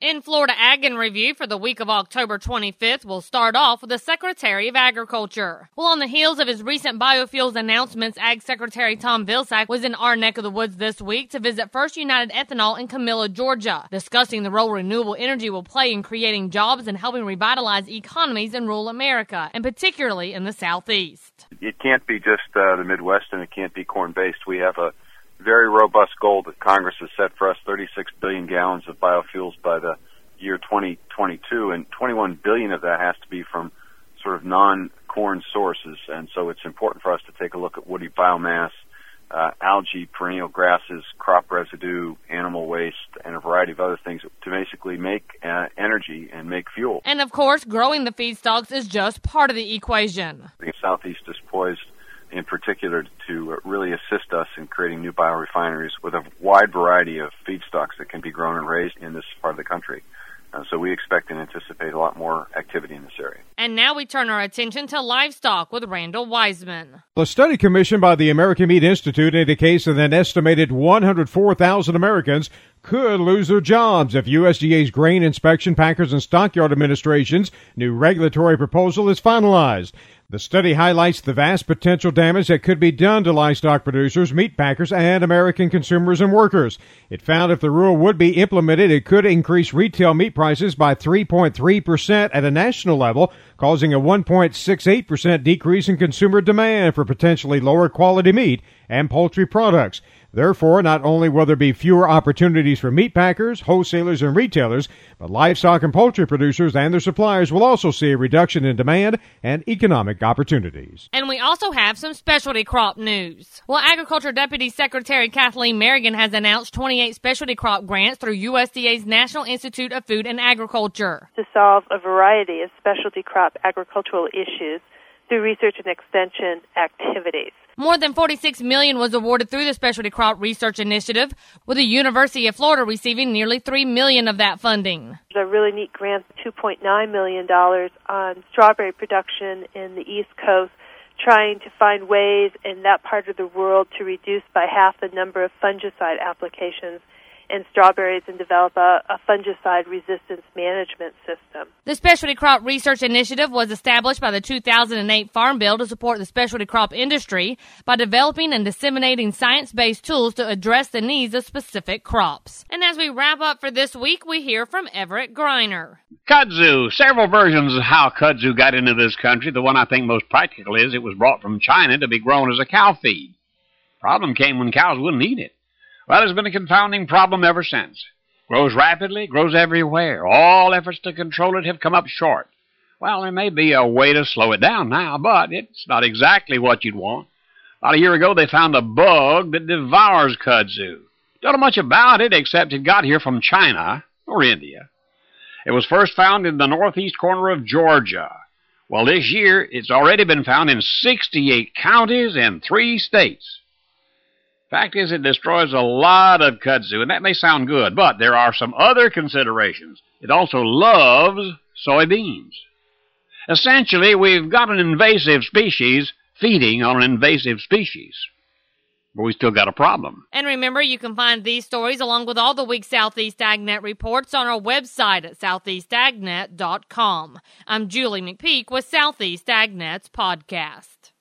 In Florida Ag and Review for the week of October 25th, we'll start off with the Secretary of Agriculture. Well, on the heels of his recent biofuels announcements, Ag Secretary Tom Vilsack was in our neck of the woods this week to visit First United Ethanol in Camilla, Georgia, discussing the role renewable energy will play in creating jobs and helping revitalize economies in rural America, and particularly in the Southeast. It can't be just uh, the Midwest and it can't be corn based. We have a very robust goal that Congress has set for us 36 billion gallons of biofuels by the year 2022, and 21 billion of that has to be from sort of non corn sources. And so it's important for us to take a look at woody biomass, uh, algae, perennial grasses, crop residue, animal waste, and a variety of other things to basically make uh, energy and make fuel. And of course, growing the feedstocks is just part of the equation. The Southeast is poised in particular to really assist us in creating new biorefineries with a wide variety of feedstocks that can be grown and raised in this part of the country. Uh, so we expect and anticipate a lot more activity in this area. And now we turn our attention to livestock with Randall Wiseman. A study commissioned by the American Meat Institute indicates that an estimated 104,000 Americans could lose their jobs if USDA's Grain Inspection, Packers, and Stockyard Administration's new regulatory proposal is finalized. The study highlights the vast potential damage that could be done to livestock producers, meat packers, and American consumers and workers. It found if the rule would be implemented, it could increase retail meat prices by 3.3% at a national level, causing a 1.68% decrease in consumer demand for potentially lower quality meat and poultry products. Therefore, not only will there be fewer opportunities for meat packers, wholesalers, and retailers, but livestock and poultry producers and their suppliers will also see a reduction in demand and economic opportunities. And we also have some specialty crop news. Well, Agriculture Deputy Secretary Kathleen Merrigan has announced 28 specialty crop grants through USDA's National Institute of Food and Agriculture to solve a variety of specialty crop agricultural issues through research and extension activities. More than 46 million was awarded through the Specialty Crop Research Initiative, with the University of Florida receiving nearly 3 million of that funding. There's a really neat grant, $2.9 million on strawberry production in the East Coast, trying to find ways in that part of the world to reduce by half the number of fungicide applications and strawberries and develop a, a, fungicide resistance management system. The Specialty Crop Research Initiative was established by the 2008 Farm Bill to support the specialty crop industry by developing and disseminating science-based tools to address the needs of specific crops. And as we wrap up for this week, we hear from Everett Griner. Kudzu. Several versions of how kudzu got into this country. The one I think most practical is it was brought from China to be grown as a cow feed. Problem came when cows wouldn't eat it. Well, it's been a confounding problem ever since. Grows rapidly, grows everywhere. All efforts to control it have come up short. Well, there may be a way to slow it down now, but it's not exactly what you'd want. About a year ago, they found a bug that devours kudzu. Don't know much about it, except it got here from China or India. It was first found in the northeast corner of Georgia. Well, this year, it's already been found in 68 counties and three states. Fact is, it destroys a lot of kudzu, and that may sound good, but there are some other considerations. It also loves soybeans. Essentially, we've got an invasive species feeding on an invasive species. But we still got a problem. And remember, you can find these stories along with all the week's Southeast AgNet reports on our website at southeastagnet.com. I'm Julie McPeak with Southeast AgNet's podcast.